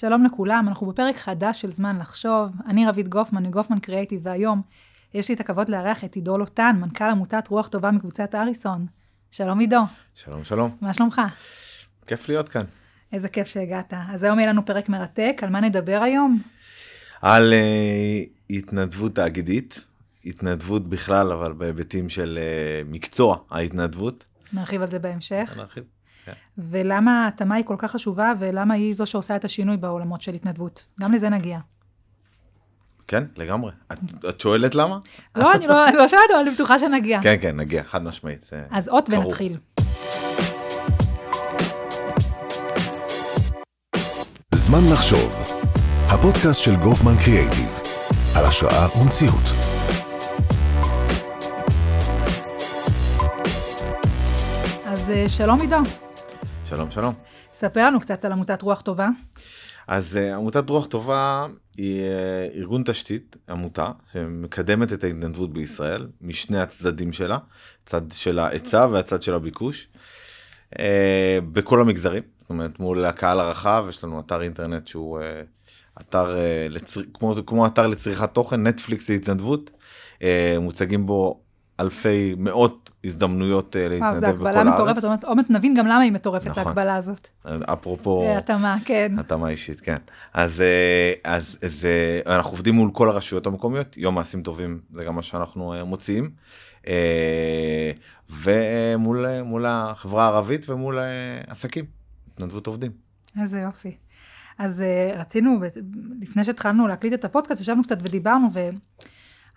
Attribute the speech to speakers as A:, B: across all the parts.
A: שלום לכולם, אנחנו בפרק חדש של זמן לחשוב. אני רבית גופמן מגופמן קריאייטיב, והיום יש לי את הכבוד לארח את עידו לוטן, מנכ"ל עמותת רוח טובה מקבוצת אריסון. שלום עידו.
B: שלום, שלום.
A: מה שלומך?
B: כיף להיות כאן.
A: איזה כיף שהגעת. אז היום יהיה לנו פרק מרתק, על מה נדבר היום?
B: על uh, התנדבות תאגידית, התנדבות בכלל, אבל בהיבטים של uh, מקצוע ההתנדבות.
A: נרחיב על זה בהמשך.
B: נרחיב. כן.
A: ולמה ההתאמה היא כל כך חשובה, ולמה היא זו שעושה את השינוי בעולמות של התנדבות. גם לזה נגיע.
B: כן, לגמרי. את, את שואלת למה?
A: לא, אני לא, לא שאלת, אבל אני בטוחה שנגיע.
B: כן, כן, נגיע, חד משמעית. זה
A: אז
B: כרוך.
A: ונתחיל.
C: זמן לחשוב, הפודקאסט של גופמן קריאייטיב, על השראה ומציאות.
A: אז אה, שלום עידו,
B: שלום, שלום.
A: ספר לנו קצת על עמותת רוח טובה.
B: אז uh, עמותת רוח טובה היא uh, ארגון תשתית, עמותה, שמקדמת את ההתנדבות בישראל, משני הצדדים שלה, צד של ההיצע והצד של הביקוש, uh, בכל המגזרים, זאת אומרת מול הקהל הרחב, יש לנו אתר אינטרנט שהוא אתר, לצר... כמו, כמו אתר לצריכת תוכן, נטפליקס להתנדבות, מוצגים בו אלפי, מאות הזדמנויות
A: וואו,
B: להתנדב
A: זו
B: בכל
A: הגבלה מטורפת,
B: הארץ.
A: עוד מעט- עוד מעט נבין גם למה היא מטורפת,
B: נכון.
A: ההגבלה הזאת.
B: אפרופו...
A: אה, התאמה, כן.
B: התאמה אישית, כן. אז, אה, אז זה, אנחנו עובדים מול כל הרשויות המקומיות, יום מעשים טובים זה גם מה שאנחנו אה, מוציאים, אה, ומול אה, מול החברה הערבית ומול אה, עסקים, התנדבות עובדים.
A: איזה יופי. אז רצינו, לפני שהתחלנו להקליט את הפודקאסט, ישבנו קצת ודיברנו,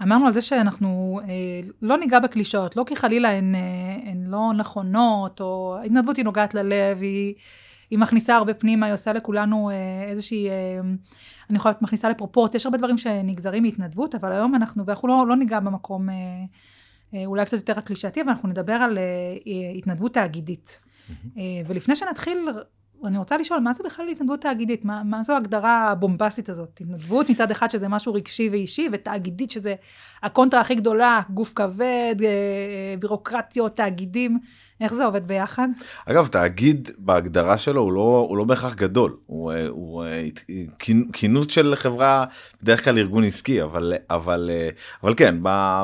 A: ואמרנו על זה שאנחנו uh, לא ניגע בקלישאות, לא כי חלילה הן, uh, הן לא נכונות, או ההתנדבות היא נוגעת ללב, היא, היא מכניסה הרבה פנימה, היא עושה לכולנו uh, איזושהי, uh, אני יכולה להיות מכניסה לפרופורט, יש הרבה דברים שנגזרים מהתנדבות, אבל היום אנחנו, ואנחנו לא, לא ניגע במקום uh, uh, אולי קצת יותר הקלישאתי, אבל אנחנו נדבר על uh, התנדבות תאגידית. אה, ולפני שנתחיל, אני רוצה לשאול, מה זה בכלל התנדבות תאגידית? מה, מה זו ההגדרה הבומבסטית הזאת? התנדבות מצד אחד שזה משהו רגשי ואישי, ותאגידית שזה הקונטרה הכי גדולה, גוף כבד, אה, בירוקרטיות, תאגידים. איך זה עובד ביחד?
B: אגב, תאגיד בהגדרה שלו הוא לא, הוא לא בהכרח גדול, הוא, אה, הוא אה, כינ- כינוס של חברה, בדרך כלל ארגון עסקי, אבל, אבל, אה, אבל כן,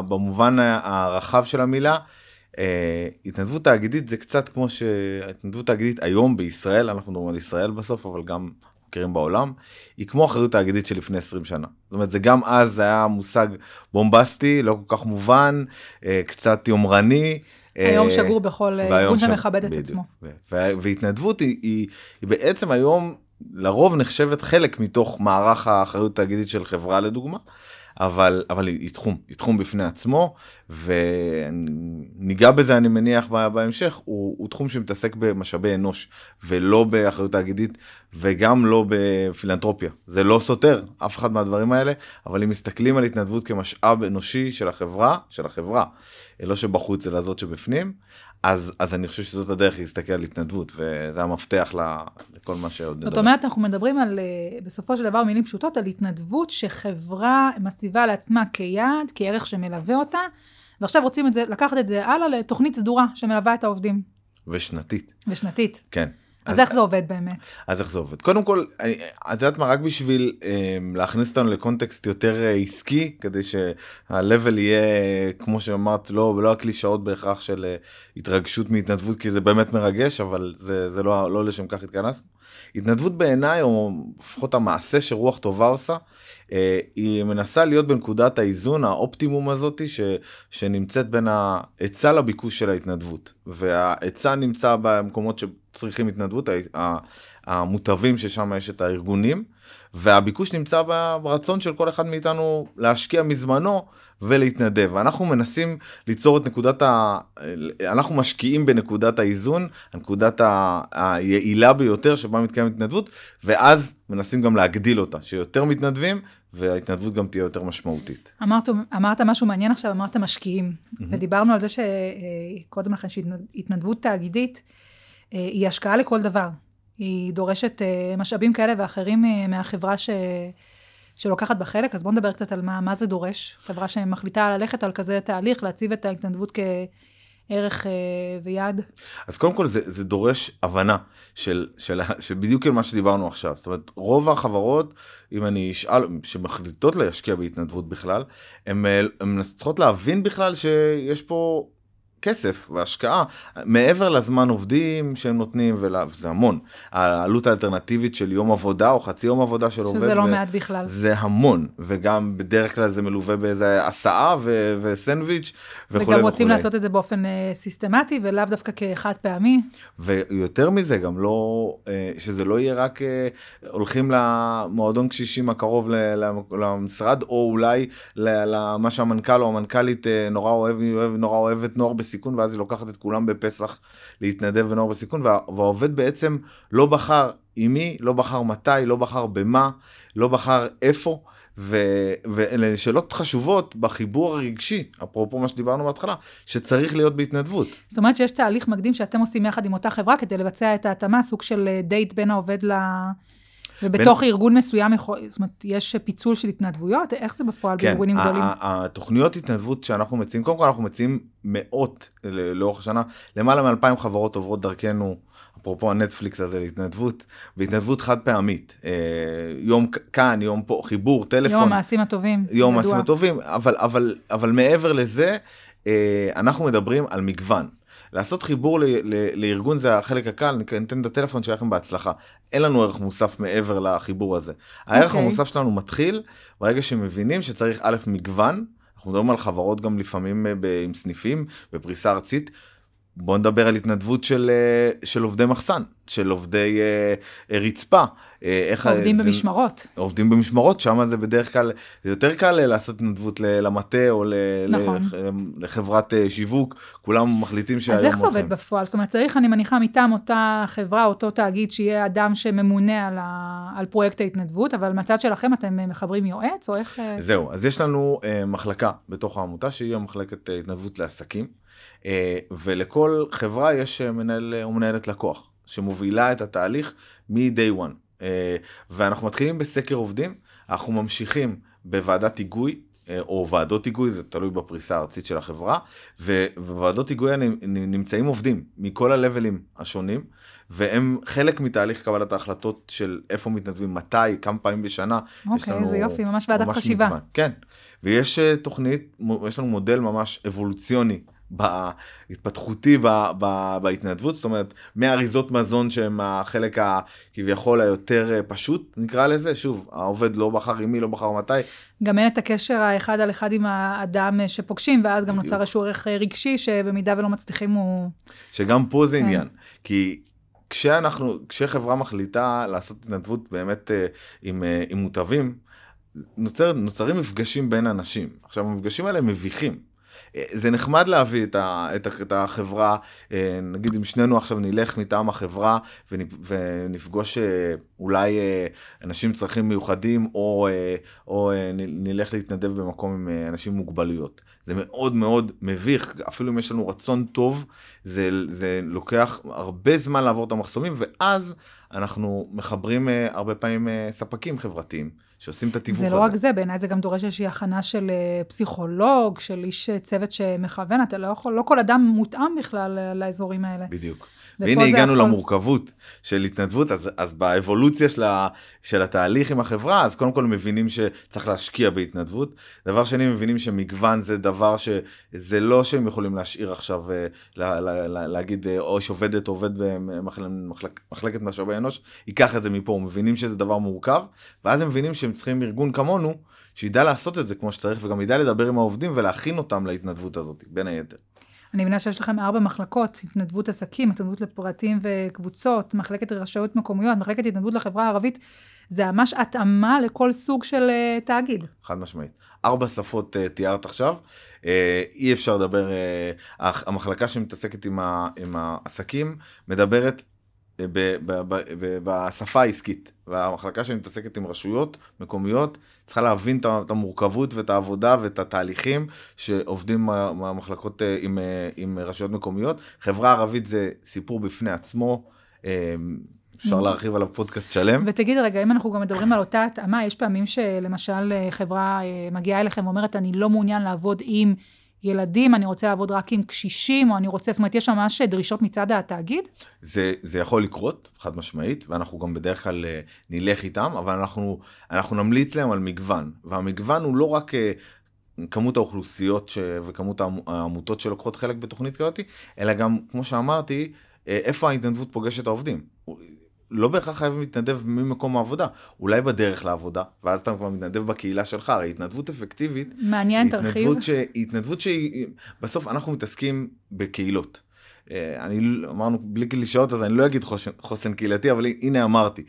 B: במובן הרחב של המילה, אה, התנדבות תאגידית זה קצת כמו שהתנדבות תאגידית היום בישראל, אנחנו מדברים על ישראל בסוף, אבל גם מכירים בעולם, היא כמו אחריות תאגידית של לפני 20 שנה. זאת אומרת, זה גם אז זה היה מושג בומבסטי, לא כל כך מובן, אה, קצת יומרני.
A: היום
B: אה,
A: שגור בכל אה, ארגון שמכבד את. עצמו.
B: והתנדבות היא, היא, היא בעצם היום לרוב נחשבת חלק מתוך מערך האחריות התאגידית של חברה לדוגמה, אבל, אבל היא, תחום, היא תחום בפני עצמו, וניגע בזה אני מניח בהמשך, הוא, הוא תחום שמתעסק במשאבי אנוש, ולא באחריות תאגידית, וגם לא בפילנטרופיה. זה לא סותר אף אחד מהדברים האלה, אבל אם מסתכלים על התנדבות כמשאב אנושי של החברה, של החברה, לא שבחוץ אלא זאת שבפנים, אז, אז אני חושב שזאת הדרך להסתכל על התנדבות, וזה המפתח ל- לכל מה שעוד
A: זאת אומרת, אנחנו מדברים על, אה, בסופו של דבר, מילים פשוטות, על התנדבות שחברה מציבה לעצמה כיעד, כערך שמלווה אותה, ועכשיו רוצים את זה, לקחת את זה הלאה לתוכנית סדורה שמלווה את העובדים,
B: ושנתית,
A: ושנתית.
B: כן.
A: אז איך זה עובד באמת?
B: אז איך זה עובד? קודם כל, אני- את יודעת מה, רק בשביל אה, להכניס אותנו לקונטקסט יותר אה, עסקי, כדי שה-level יהיה, כמו שאמרת, לא, לא הקלישאות בהכרח של אה, התרגשות מהתנדבות, כי זה באמת מרגש, אבל זה, זה לא, לא לשם כך התכנסנו. התנדבות בעיניי, או לפחות המעשה שרוח טובה עושה, היא מנסה להיות בנקודת האיזון, האופטימום הזאתי, שנמצאת בין ההיצע לביקוש של ההתנדבות. וההיצע נמצא במקומות שצריכים התנדבות, המוטבים ששם יש את הארגונים, והביקוש נמצא ברצון של כל אחד מאיתנו להשקיע מזמנו ולהתנדב. ואנחנו מנסים ליצור את נקודת ה... אנחנו משקיעים בנקודת האיזון, הנקודת ה- היעילה ביותר שבה מתקיימת התנדבות, ואז מנסים גם להגדיל אותה, שיותר מתנדבים, וההתנדבות גם תהיה יותר משמעותית.
A: אמרת, אמרת משהו מעניין עכשיו, אמרת משקיעים. ודיברנו על זה שקודם לכן שהתנדבות תאגידית אה, היא השקעה לכל דבר. היא דורשת אה, משאבים כאלה ואחרים אה, מהחברה ש... שלוקחת בה חלק, אז בואו נדבר קצת על מה, מה זה דורש. חברה שמחליטה ללכת על כזה תהליך, להציב את ההתנדבות ערך אה, ויעד?
B: אז קודם כל זה, זה דורש הבנה של, של, של בדיוק על מה שדיברנו עכשיו. זאת אומרת, רוב החברות, אם אני אשאל, שמחליטות להשקיע בהתנדבות בכלל, הן צריכות להבין בכלל שיש פה כסף והשקעה מעבר לזמן עובדים שהם נותנים וזה המון העלות האלטרנטיבית של יום עבודה או חצי יום עבודה של עובד
A: שזה לא ו... מעט בכלל
B: זה המון וגם בדרך כלל זה מלווה באיזה הסעה ו... וסנדוויץ' וכולי
A: וגם רוצים וכולי. לעשות את זה באופן uh, סיסטמטי ולאו דווקא כחד פעמי.
B: ויותר מזה גם לא uh, שזה לא יהיה רק uh, הולכים למועדון קשישים הקרוב למשרד או אולי למה שהמנכ"ל או המנכ"לית uh, נורא אוהב נורא אוהבת נוער בסיכון ואז היא לוקחת את כולם בפסח להתנדב בנוער בסיכון וה, והעובד בעצם לא בחר עם מי, לא בחר מתי, לא בחר במה, לא בחר איפה. ואלה שאלות חשובות בחיבור הרגשי, אפרופו מה שדיברנו בהתחלה, שצריך להיות בהתנדבות.
A: זאת אומרת שיש תהליך מקדים שאתם עושים יחד עם אותה חברה כדי לבצע את ההתאמה, סוג של דייט בין העובד ל... ובתוך בין... ארגון מסוים, יכול, זאת אומרת, יש פיצול של התנדבויות? איך זה בפועל כן, בארגונים גדולים? כן,
B: התוכניות התנדבות שאנחנו מציעים, קודם כל אנחנו מציעים מאות לאורך השנה, למעלה מאלפיים חברות עוברות דרכנו, אפרופו הנטפליקס הזה להתנדבות, בהתנדבות חד פעמית. אה, יום כאן, יום פה, חיבור, טלפון.
A: יום המעשים הטובים.
B: יום המעשים הטובים, אבל, אבל, אבל מעבר לזה, אה, אנחנו מדברים על מגוון. לעשות חיבור ל, ל, לארגון זה החלק הקל, ניתן את הטלפון שיהיה לכם בהצלחה. אין לנו ערך מוסף מעבר לחיבור הזה. Okay. הערך אוקיי. המוסף שלנו מתחיל ברגע שמבינים שצריך א', מגוון, אנחנו מדברים על חברות גם לפעמים אה, עם סניפים בפריסה ארצית, בוא נדבר על התנדבות של, אה, של עובדי מחסן, של עובדי אה, אה רצפה.
A: אה, איך עובדים זה, במשמרות.
B: עובדים במשמרות, שם זה בדרך כלל, זה יותר קל לעשות התנדבות למטה או ל, נכון. לחברת שיווק, כולם מחליטים
A: שהיום... אז איך זה עובד בפועל? זאת אומרת, צריך, אני מניחה, מטעם אותה חברה, אותו תאגיד, שיהיה אדם שממונה על, ה, על פרויקט ההתנדבות, אבל מצד שלכם אתם מחברים יועץ, או איך...
B: זהו, אז יש לנו מחלקה בתוך העמותה, שהיא המחלקת התנדבות לעסקים. אה, ולכל חברה יש אה, מנהל או מנהלת לקוח שמובילה את התהליך מ-day one. אה, ואנחנו מתחילים בסקר עובדים, אנחנו ממשיכים בוועדת היגוי, או ועדות היגוי, זה תלוי בפריסה הארצית של החברה, ובוועדות היגוי נמצאים עובדים מכל הלבלים השונים, והם חלק מתהליך קבלת ההחלטות של איפה מתנדבים, מתי, כמה פעמים בשנה.
A: אוקיי, זה יופי, ממש ועדת ממש חשיבה. מגוון.
B: כן, ויש תוכנית, יש לנו מודל ממש אבולוציוני בהתפתחותי ב, ב, בהתנדבות, זאת אומרת, מאריזות מזון שהם החלק הכביכול היותר אה, פשוט, נקרא לזה, שוב, העובד לא בחר עם מי, לא בחר מתי.
A: גם אין את הקשר האחד על אחד עם האדם אה, שפוגשים, ואז גם נוצר איזשהו ערך אה, רגשי, שבמידה ולא מצליחים הוא...
B: שגם פה זה כן. עניין, כי כשאנחנו, כשחברה מחליטה לעשות התנדבות באמת עם, עם מוטבים, נוצר, נוצרים מפגשים בין אנשים. עכשיו, המפגשים האלה מביכים. זה נחמד להביא את, ה, את, ה, את החברה, אה, נגיד אם שנינו עכשיו נלך מטעם החברה ונפגוש אה, אולי אה, אנשים עם צרכים מיוחדים, או, או נלך להתנדב במקום עם אנשים עם מוגבלויות. זה מאוד מאוד מביך, אפילו אם יש לנו רצון טוב, זה, זה לוקח הרבה זמן לעבור את המחסומים, ואז אנחנו מחברים הרבה פעמים ספקים חברתיים. שעושים את התיווך הזה.
A: זה לא רק זה, בעיניי זה גם דורש איזושהי הכנה של אה, פסיכולוג, של איש אה, צוות שמכוון, אתה לא יכול, לא כל אדם מותאם בכלל אה, לאזורים האלה.
B: בדיוק. והנה הגענו יכול... למורכבות של התנדבות, אז, אז באבולוציה של, ה, של התהליך עם החברה, אז קודם כל מבינים שצריך להשקיע בהתנדבות. דבר שני, מבינים שמגוון זה דבר שזה לא שהם יכולים להשאיר עכשיו, לה, לה, לה, להגיד, או שעובדת עובד במחלקת במחלק, משאבי אנוש, ייקח את זה מפה, מבינים שזה דבר מורכב, ואז הם מבינים שהם צריכים ארגון כמונו, שידע לעשות את זה כמו שצריך, וגם ידע לדבר עם העובדים ולהכין אותם להתנדבות הזאת, בין היתר.
A: אני מבינה שיש לכם ארבע מחלקות, התנדבות עסקים, התנדבות לפרטים וקבוצות, מחלקת רשאות מקומיות, מחלקת התנדבות לחברה הערבית, זה ממש התאמה לכל סוג של uh, תאגיד.
B: חד משמעית. ארבע שפות uh, תיארת עכשיו, uh, אי אפשר לדבר, uh, המחלקה שמתעסקת עם, ה, עם העסקים מדברת בשפה העסקית, והמחלקה שמתעסקת עם רשויות מקומיות צריכה להבין את המורכבות ואת העבודה ואת התהליכים שעובדים מהמחלקות אה, עם, אה, עם רשויות מקומיות. חברה ערבית זה סיפור בפני עצמו. אה, אפשר להרחיב עליו פודקאסט שלם.
A: ותגיד רגע, אם אנחנו גם מדברים על אותה התאמה, יש פעמים שלמשל חברה מגיעה אליכם ואומרת, אני לא מעוניין לעבוד עם ילדים, אני רוצה לעבוד רק עם קשישים, או אני רוצה, זאת אומרת, יש ממש דרישות מצד התאגיד?
B: זה, זה יכול לקרות, חד משמעית, ואנחנו גם בדרך כלל אה, נלך איתם, אבל אנחנו, אנחנו נמליץ להם על מגוון, והמגוון הוא לא רק אה, כמות האוכלוסיות ש... וכמות העמותות שלוקחות חלק בתוכנית כזאת, אלא גם, כמו שאמרתי, אה, איפה ההתנדבות פוגשת העובדים. לא בהכרח חייבים להתנדב ממקום העבודה, אולי בדרך לעבודה, ואז אתה כבר מתנדב בקהילה שלך, הרי התנדבות אפקטיבית,
A: מעניין, תרחיב.
B: ש... התנדבות שהיא, בסוף אנחנו מתעסקים בקהילות. אה, אני אמרנו בלי קלישאות אז אני לא אגיד חוסן, חוסן קהילתי אבל הנה אמרתי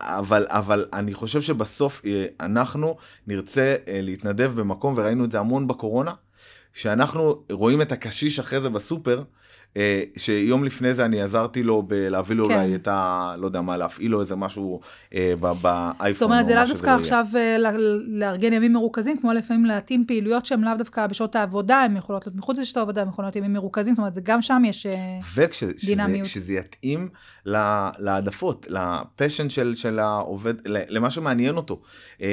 B: אבל אבל אני חושב שבסוף אה, אנחנו נרצה אה, להתנדב במקום וראינו את זה המון בקורונה שאנחנו רואים את הקשיש אחרי זה בסופר שיום לפני זה אני עזרתי לו בלהביא לו כן. אולי את ה... לא יודע מה, להפעיל לו איזה משהו אה, באייפון.
A: זאת אומרת, זה לאו דווקא עכשיו אה, לארגן ימים מרוכזים, כמו לפעמים להתאים פעילויות שהן לאו דווקא בשעות העבודה, הן יכולות להיות מחוץ לשעות העבודה, הן יכולות להיות ימים מרוכזים, זאת אומרת, זה גם שם יש
B: וכש, דינמיות. וכשזה יתאים להעדפות, לפשן של, של העובד, למה שמעניין אותו.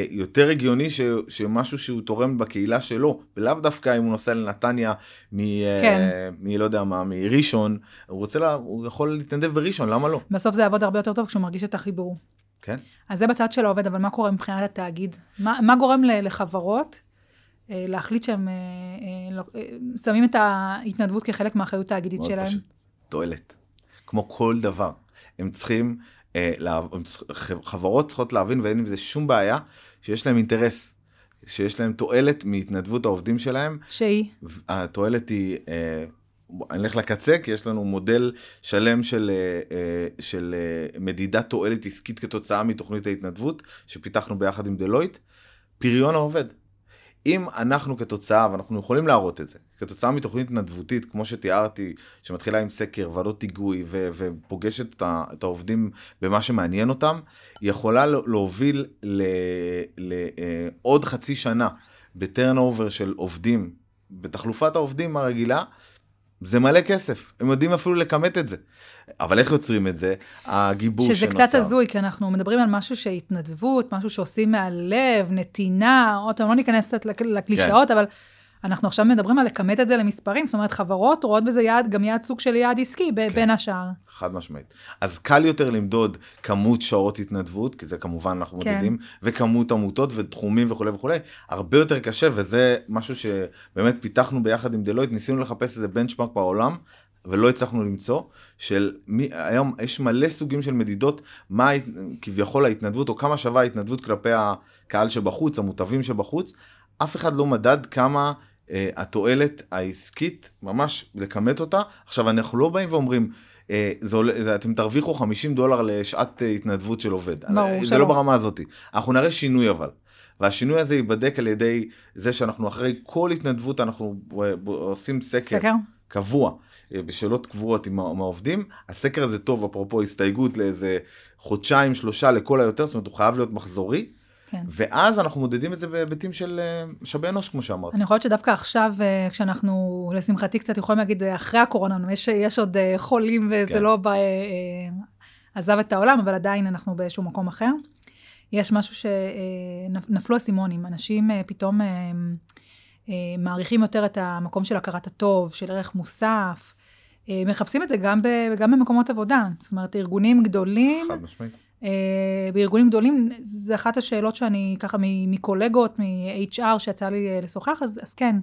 B: יותר הגיוני ש, שמשהו שהוא תורם בקהילה שלו, ולאו דווקא אם הוא נוסע לנתניה מ... כן. מ... לא יודע מה, ראשון, הוא רוצה, לה, הוא יכול להתנדב בראשון, למה לא?
A: בסוף זה יעבוד הרבה יותר טוב כשהוא מרגיש את החיבור.
B: כן.
A: אז זה בצד של העובד, אבל מה קורה מבחינת התאגיד? מה, מה גורם לחברות אה, להחליט שהם אה, אה, לא, אה, שמים את ההתנדבות כחלק מהאחריות התאגידית שלהם? פשוט.
B: תועלת. כמו כל דבר. הם צריכים, אה, לה, חברות צריכות להבין, ואין עם זה שום בעיה, שיש להם אינטרס. שיש להם תועלת מהתנדבות העובדים שלהם.
A: שהיא?
B: התועלת היא אה, אני אלך לקצה, כי יש לנו מודל שלם של, אה, אה, של אה, מדידת תועלת עסקית כתוצאה מתוכנית ההתנדבות, שפיתחנו ביחד עם דלויט. פריון העובד. אם אנחנו כתוצאה, ואנחנו יכולים להראות את זה, כתוצאה מתוכנית התנדבותית, כמו שתיארתי, שמתחילה עם סקר, ועדות היגוי, ו- ופוגשת את, את העובדים במה שמעניין אותם, היא יכולה להוביל לעוד חצי שנה בטרן אובר של עובדים, בתחלופת העובדים הרגילה, זה מלא כסף, הם יודעים אפילו לכמת את זה. אבל איך יוצרים את זה? הגיבוש
A: שנוצר. שזה קצת הזוי, כי אנחנו מדברים על משהו שהתנדבות, משהו שעושים מהלב, נתינה, עוד פעם, לא ניכנס לקלישאות, כן. אבל אנחנו עכשיו מדברים על לכמת את זה למספרים, זאת אומרת, חברות רואות בזה יעד, גם יעד סוג של יעד עסקי, כן. בין השאר.
B: חד משמעית. אז קל יותר למדוד כמות שעות התנדבות, כי זה כמובן אנחנו כן. מודדים, וכמות עמותות ותחומים וכולי וכולי, הרבה יותר קשה, וזה משהו שבאמת פיתחנו ביחד עם דלויט, ניסינו לחפש איזה בנצ'מארק בעולם, ולא הצלחנו למצוא, של מי, היום יש מלא סוגים של מדידות, מה כביכול ההתנדבות, או כמה שווה ההתנדבות כלפי הקהל שבחוץ, המוטבים שבחוץ, אף אחד לא מדד כמה התועלת העסקית, ממש לכמת אותה. עכשיו, אנחנו לא באים ואומרים, אה, זה, זה, אתם תרוויחו 50 דולר לשעת אה, התנדבות של עובד. ברור שלא. זה לא ברמה הזאת. אנחנו נראה שינוי אבל. והשינוי הזה ייבדק על ידי זה שאנחנו אחרי כל התנדבות אנחנו עושים סקר. סקר? קבוע, בשאלות קבועות עם העובדים. הסקר הזה טוב, אפרופו הסתייגות לאיזה חודשיים, שלושה לכל היותר, זאת אומרת הוא חייב להיות מחזורי. כן. ואז אנחנו מודדים את זה בהיבטים של אה, משאבי אנוש, כמו שאמרת.
A: אני חושבת שדווקא עכשיו, אה, כשאנחנו, לשמחתי, קצת יכולים להגיד, אה, אחרי הקורונה, יש, יש עוד חולים וזה כן. לא ב, עזב את העולם, אבל עדיין אנחנו באיזשהו מקום אחר. יש משהו שנפלו אסימונים, אנשים פתאום מעריכים יותר את המקום של הכרת הטוב, של ערך מוסף. מחפשים את זה גם, ב, גם במקומות עבודה. זאת אומרת, ארגונים גדולים.
B: חד משמעית.
A: Uh, בארגונים גדולים, זה אחת השאלות שאני ככה מקולגות, מ-HR שיצא לי uh, לשוחח, אז, אז כן,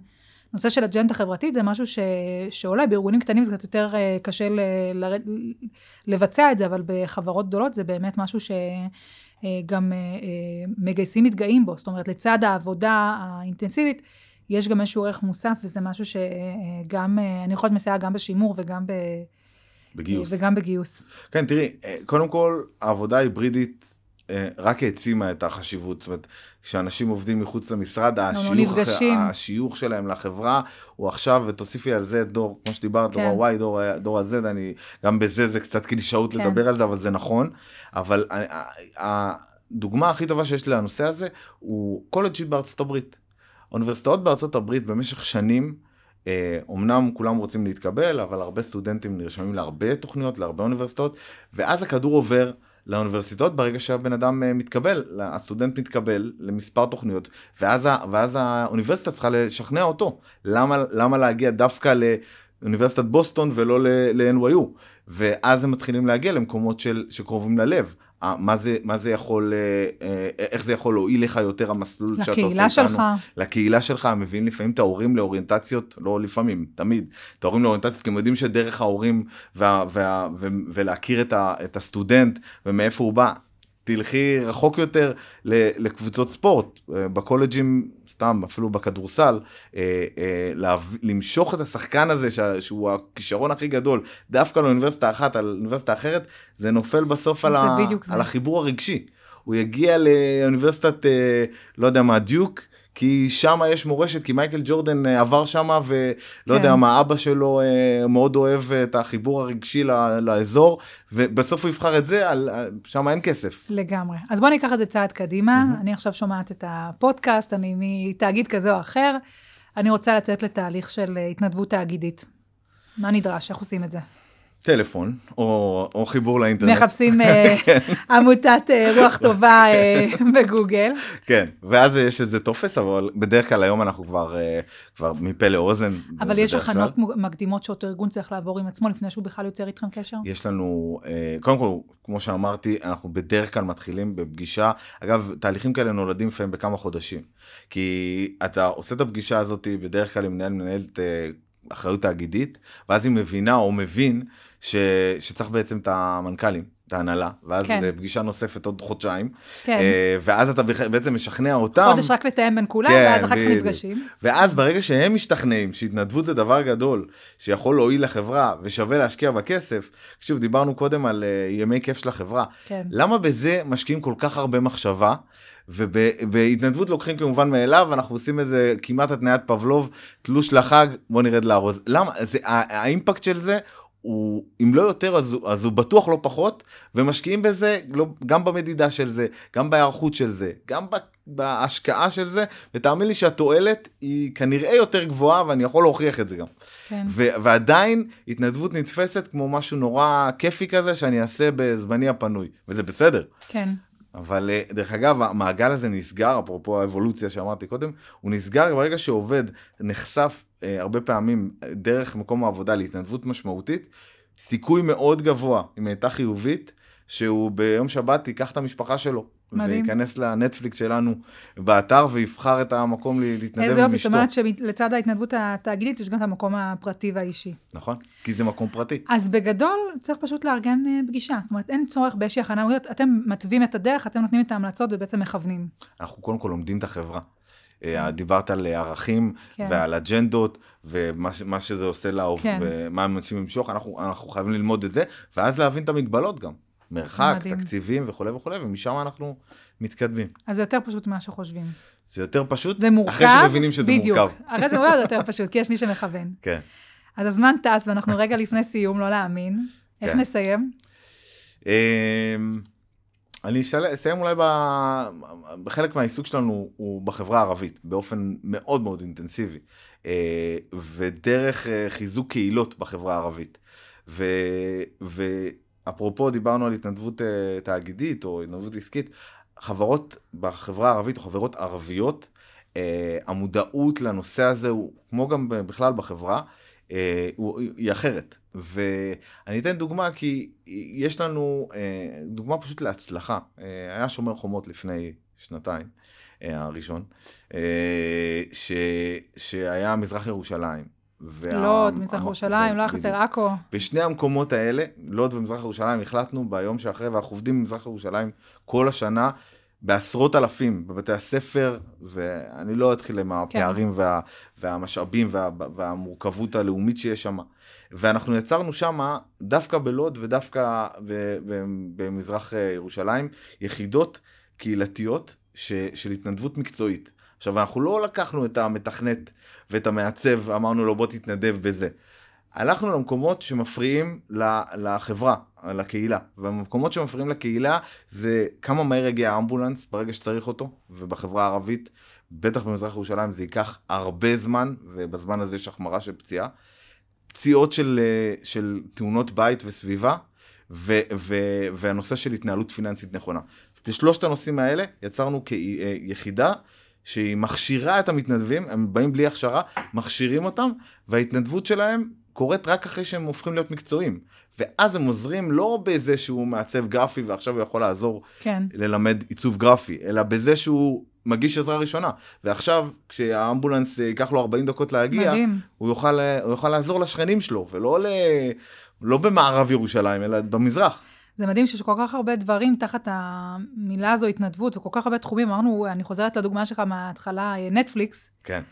A: נושא של אג'נדה חברתית זה משהו ש, שעולה, בארגונים קטנים זה קצת יותר uh, קשה ל, ל, לבצע את זה, אבל בחברות גדולות זה באמת משהו שגם מגייסים מתגאים בו, זאת אומרת, לצד העבודה האינטנסיבית, יש גם איזשהו ערך מוסף, וזה משהו שגם, אני יכולת מסייע גם בשימור וגם ב...
B: בגיוס.
A: וגם בגיוס.
B: כן, תראי, אה, קודם כל, העבודה ההיברידית אה, רק העצימה את החשיבות. זאת אומרת, כשאנשים עובדים מחוץ למשרד, השיוך, השיוך שלהם לחברה הוא עכשיו, ותוסיפי על זה דור, כמו שדיברת, כן. דור ה-Y, דור, דור ה-Z, אני, גם בזה זה קצת קלישאות כן. לדבר על זה, אבל זה נכון. אבל הדוגמה הכי טובה שיש לי לנושא הזה, הוא קולג'י בארצות הברית. אוניברסיטאות בארצות הברית במשך שנים, אומנם אה, כולם רוצים להתקבל, אבל הרבה סטודנטים נרשמים להרבה תוכניות, להרבה אוניברסיטאות, ואז הכדור עובר לאוניברסיטאות ברגע שהבן אדם אה, מתקבל, הסטודנט מתקבל למספר תוכניות, ואז, ואז האוניברסיטה צריכה לשכנע אותו. למה, למה להגיע דווקא לאוניברסיטת בוסטון ולא ל-NYU? ואז הם מתחילים להגיע למקומות של, שקרובים ללב. מה זה, מה זה יכול, אה, אה, איך זה יכול להועיל לך יותר המסלול שאתה עושה איתנו.
A: לקהילה שלך.
B: לקהילה שלך, מביאים לפעמים את ההורים לאוריינטציות, לא לפעמים, תמיד, את ההורים לאוריינטציות, כי הם יודעים שדרך ההורים וה, וה, וה, ולהכיר את, ה, את הסטודנט ומאיפה הוא בא, תלכי רחוק יותר לקבוצות ספורט, אה, בקולג'ים, סתם, אפילו בכדורסל, אה, אה, למשוך את השחקן הזה, שהוא הכישרון הכי גדול, דווקא לאוניברסיטה אחת על אוניברסיטה אחרת, זה נופל בסוף על, ה, על החיבור הרגשי. הוא יגיע לאוניברסיטת, לא יודע מה, דיוק, כי שם יש מורשת, כי מייקל ג'ורדן אה, עבר שם, ולא כן. יודע מה, אבא שלו אה, מאוד אוהב את החיבור הרגשי לאזור, ובסוף הוא יבחר את זה, על, שם אין כסף.
A: לגמרי. אז בוא ניקח את זה צעד קדימה. Mm-hmm. אני עכשיו שומעת את הפודקאסט, אני מתאגיד כזה או אחר, אני רוצה לצאת לתהליך של התנדבות תאגידית. מה נדרש? איך עושים את זה?
B: טלפון, או, או חיבור לאינטרנט.
A: מחפשים אה, כן. עמותת אה, רוח טובה אה, בגוגל.
B: כן, ואז יש איזה טופס, אבל בדרך כלל היום אנחנו כבר, כבר מפה לאוזן.
A: אבל יש הכנות מקדימות שאותו ארגון צריך לעבור עם עצמו לפני שהוא בכלל יוצר איתכם קשר?
B: יש לנו, קודם כל, כמו שאמרתי, אנחנו בדרך כלל מתחילים בפגישה. אגב, תהליכים כאלה נולדים לפעמים בכמה חודשים. כי אתה עושה את הפגישה הזאת בדרך כלל עם מנהל מנהלת אחריות תאגידית, ואז היא מבינה או מבין ש, שצריך בעצם את המנכ"לים, את ההנהלה, ואז כן. פגישה נוספת עוד חודשיים, כן. אה, ואז אתה בעצם משכנע אותם.
A: חודש רק לתאם בין כולם, כן, ואז אחר כך נפגשים.
B: ואז ברגע שהם משתכנעים שהתנדבות זה דבר גדול, שיכול להועיל לחברה ושווה להשקיע בכסף, שוב, דיברנו קודם על uh, ימי כיף של החברה, כן. למה בזה משקיעים כל כך הרבה מחשבה? ובהתנדבות לוקחים כמובן מאליו, אנחנו עושים איזה כמעט התניית פבלוב, תלוש לחג, בוא נרד לארוז. למה? זה, האימפקט של זה הוא, אם לא יותר, אז, אז הוא בטוח לא פחות, ומשקיעים בזה לא, גם במדידה של זה, גם בהיערכות של זה, גם בהשקעה של זה, ותאמין לי שהתועלת היא כנראה יותר גבוהה, ואני יכול להוכיח את זה גם. כן. ו- ועדיין התנדבות נתפסת כמו משהו נורא כיפי כזה, שאני אעשה בזמני הפנוי, וזה בסדר.
A: כן.
B: אבל אה, דרך אגב, המעגל הזה נסגר, אפרופו האבולוציה שאמרתי קודם, הוא נסגר ברגע שעובד נחשף אה, הרבה פעמים דרך מקום העבודה להתנדבות משמעותית, סיכוי מאוד גבוה, אם הייתה חיובית, שהוא ביום שבת ייקח את המשפחה שלו. מדהים. וייכנס לנטפליקס שלנו באתר ויבחר את המקום להתנדב עם אשתו.
A: איזה יופי, זאת אומרת שלצד ההתנדבות התאגידית יש גם את המקום הפרטי והאישי.
B: נכון, כי זה מקום פרטי.
A: אז בגדול צריך פשוט לארגן אה, פגישה. זאת אומרת, אין צורך באיזושהי הכנה, אתם מתווים את הדרך, אתם נותנים את ההמלצות ובעצם מכוונים.
B: אנחנו קודם כל לומדים את החברה. אה, דיברת על ערכים כן. ועל אג'נדות ומה שזה עושה לעוף כן. ומה הם מנסים למשוך, אנחנו, אנחנו חייבים ללמוד את זה, ואז להבין את המגבלות גם. מרחק, מדהים. תקציבים וכולי וכולי, ומשם אנחנו מתקדמים.
A: אז זה יותר פשוט ממה שחושבים.
B: זה יותר פשוט,
A: זה מורכב,
B: אחרי שמבינים שזה
A: בדיוק.
B: מורכב.
A: אחרי שמורכב זה יותר פשוט, כי יש מי שמכוון.
B: כן.
A: אז הזמן טס, ואנחנו רגע לפני סיום, לא להאמין. איך כן. נסיים?
B: אמ, אני אסיים אולי ב... בחלק מהעיסוק שלנו הוא בחברה הערבית, באופן מאוד מאוד אינטנסיבי, אה, ודרך אה, חיזוק קהילות בחברה הערבית. ו... ו... אפרופו דיברנו על התנדבות uh, תאגידית או התנדבות עסקית, חברות בחברה הערבית או חברות ערביות, uh, המודעות לנושא הזה הוא, כמו גם בכלל בחברה, הוא, היא אחרת. ואני אתן דוגמה כי יש לנו דוגמה פשוט להצלחה. היה שומר חומות לפני שנתיים. הראשון, ש, שהיה מזרח ירושלים,
A: וה... לוד, מזרח ירושלים, לא היה חסר עכו.
B: בשני המקומות האלה, לוד ומזרח ירושלים, החלטנו ביום שאחרי, ואנחנו עובדים במזרח ירושלים כל השנה, בעשרות אלפים בבתי הספר, ואני לא אתחיל עם הפערים כן. וה, והמשאבים וה, והמורכבות הלאומית שיש שם. ואנחנו יצרנו שם, דווקא בלוד ודווקא במזרח ירושלים, יחידות קהילתיות ש, של התנדבות מקצועית. עכשיו, אנחנו לא לקחנו את המתכנת ואת המעצב, אמרנו לו בוא תתנדב בזה. הלכנו למקומות שמפריעים לחברה, לקהילה, והמקומות שמפריעים לקהילה זה כמה מהר יגיע האמבולנס ברגע שצריך אותו, ובחברה הערבית, בטח במזרח ירושלים זה ייקח הרבה זמן, ובזמן הזה יש החמרה של פציעה. פציעות של, של תאונות בית וסביבה, ו- ו- והנושא של התנהלות פיננסית נכונה. בשלושת הנושאים האלה יצרנו כיחידה שהיא מכשירה את המתנדבים, הם באים בלי הכשרה, מכשירים אותם, וההתנדבות שלהם קורית רק אחרי שהם הופכים להיות מקצועיים. ואז הם עוזרים לא בזה שהוא מעצב גרפי ועכשיו הוא יכול לעזור
A: כן.
B: ללמד עיצוב גרפי, אלא בזה שהוא מגיש עזרה ראשונה. ועכשיו, כשהאמבולנס ייקח לו 40 דקות להגיע,
A: מדהים.
B: הוא יוכל, הוא יוכל לעזור לשכנים שלו, ולא ל... לא במערב ירושלים, אלא במזרח.
A: זה מדהים שיש כל כך הרבה דברים תחת המילה הזו התנדבות, וכל כך הרבה תחומים. אמרנו, אני חוזרת לדוגמה שלך מההתחלה, נטפליקס.
B: כן.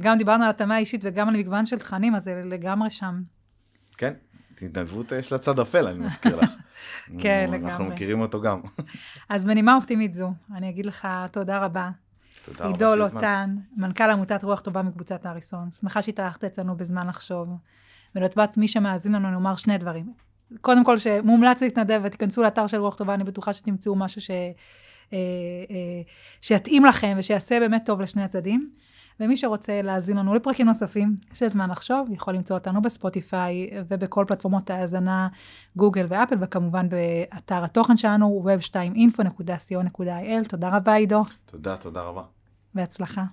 A: גם דיברנו על התאמה אישית וגם על מגוון של תכנים, אז זה לגמרי שם.
B: כן, התנדבות יש לה צד אפל, אני מזכיר לך.
A: כן,
B: אנחנו
A: לגמרי.
B: אנחנו מכירים אותו גם.
A: אז בנימה אופטימית זו, אני אגיד לך תודה רבה.
B: תודה רבה
A: עידו. לוטן, מנכ"ל עמותת רוח טובה מקבוצת האריסון. שמחה שהתארחת אצלנו בזמן לחשוב. ולטובת מי שמאזין לנו, אני אומר שני דברים. קודם כל, שמומלץ להתנדב ותיכנסו לאתר של רוח טובה, אני בטוחה שתמצאו משהו ש... אה, אה, שיתאים לכם ושיעשה באמת טוב לשני הצדדים. ומי שרוצה להאזין לנו לפרקים נוספים של זמן לחשוב, יכול למצוא אותנו בספוטיפיי ובכל פלטפורמות ההאזנה, גוגל ואפל, וכמובן באתר התוכן שלנו, web2info.co.il. תודה רבה, עידו,
B: תודה, תודה רבה.
A: בהצלחה.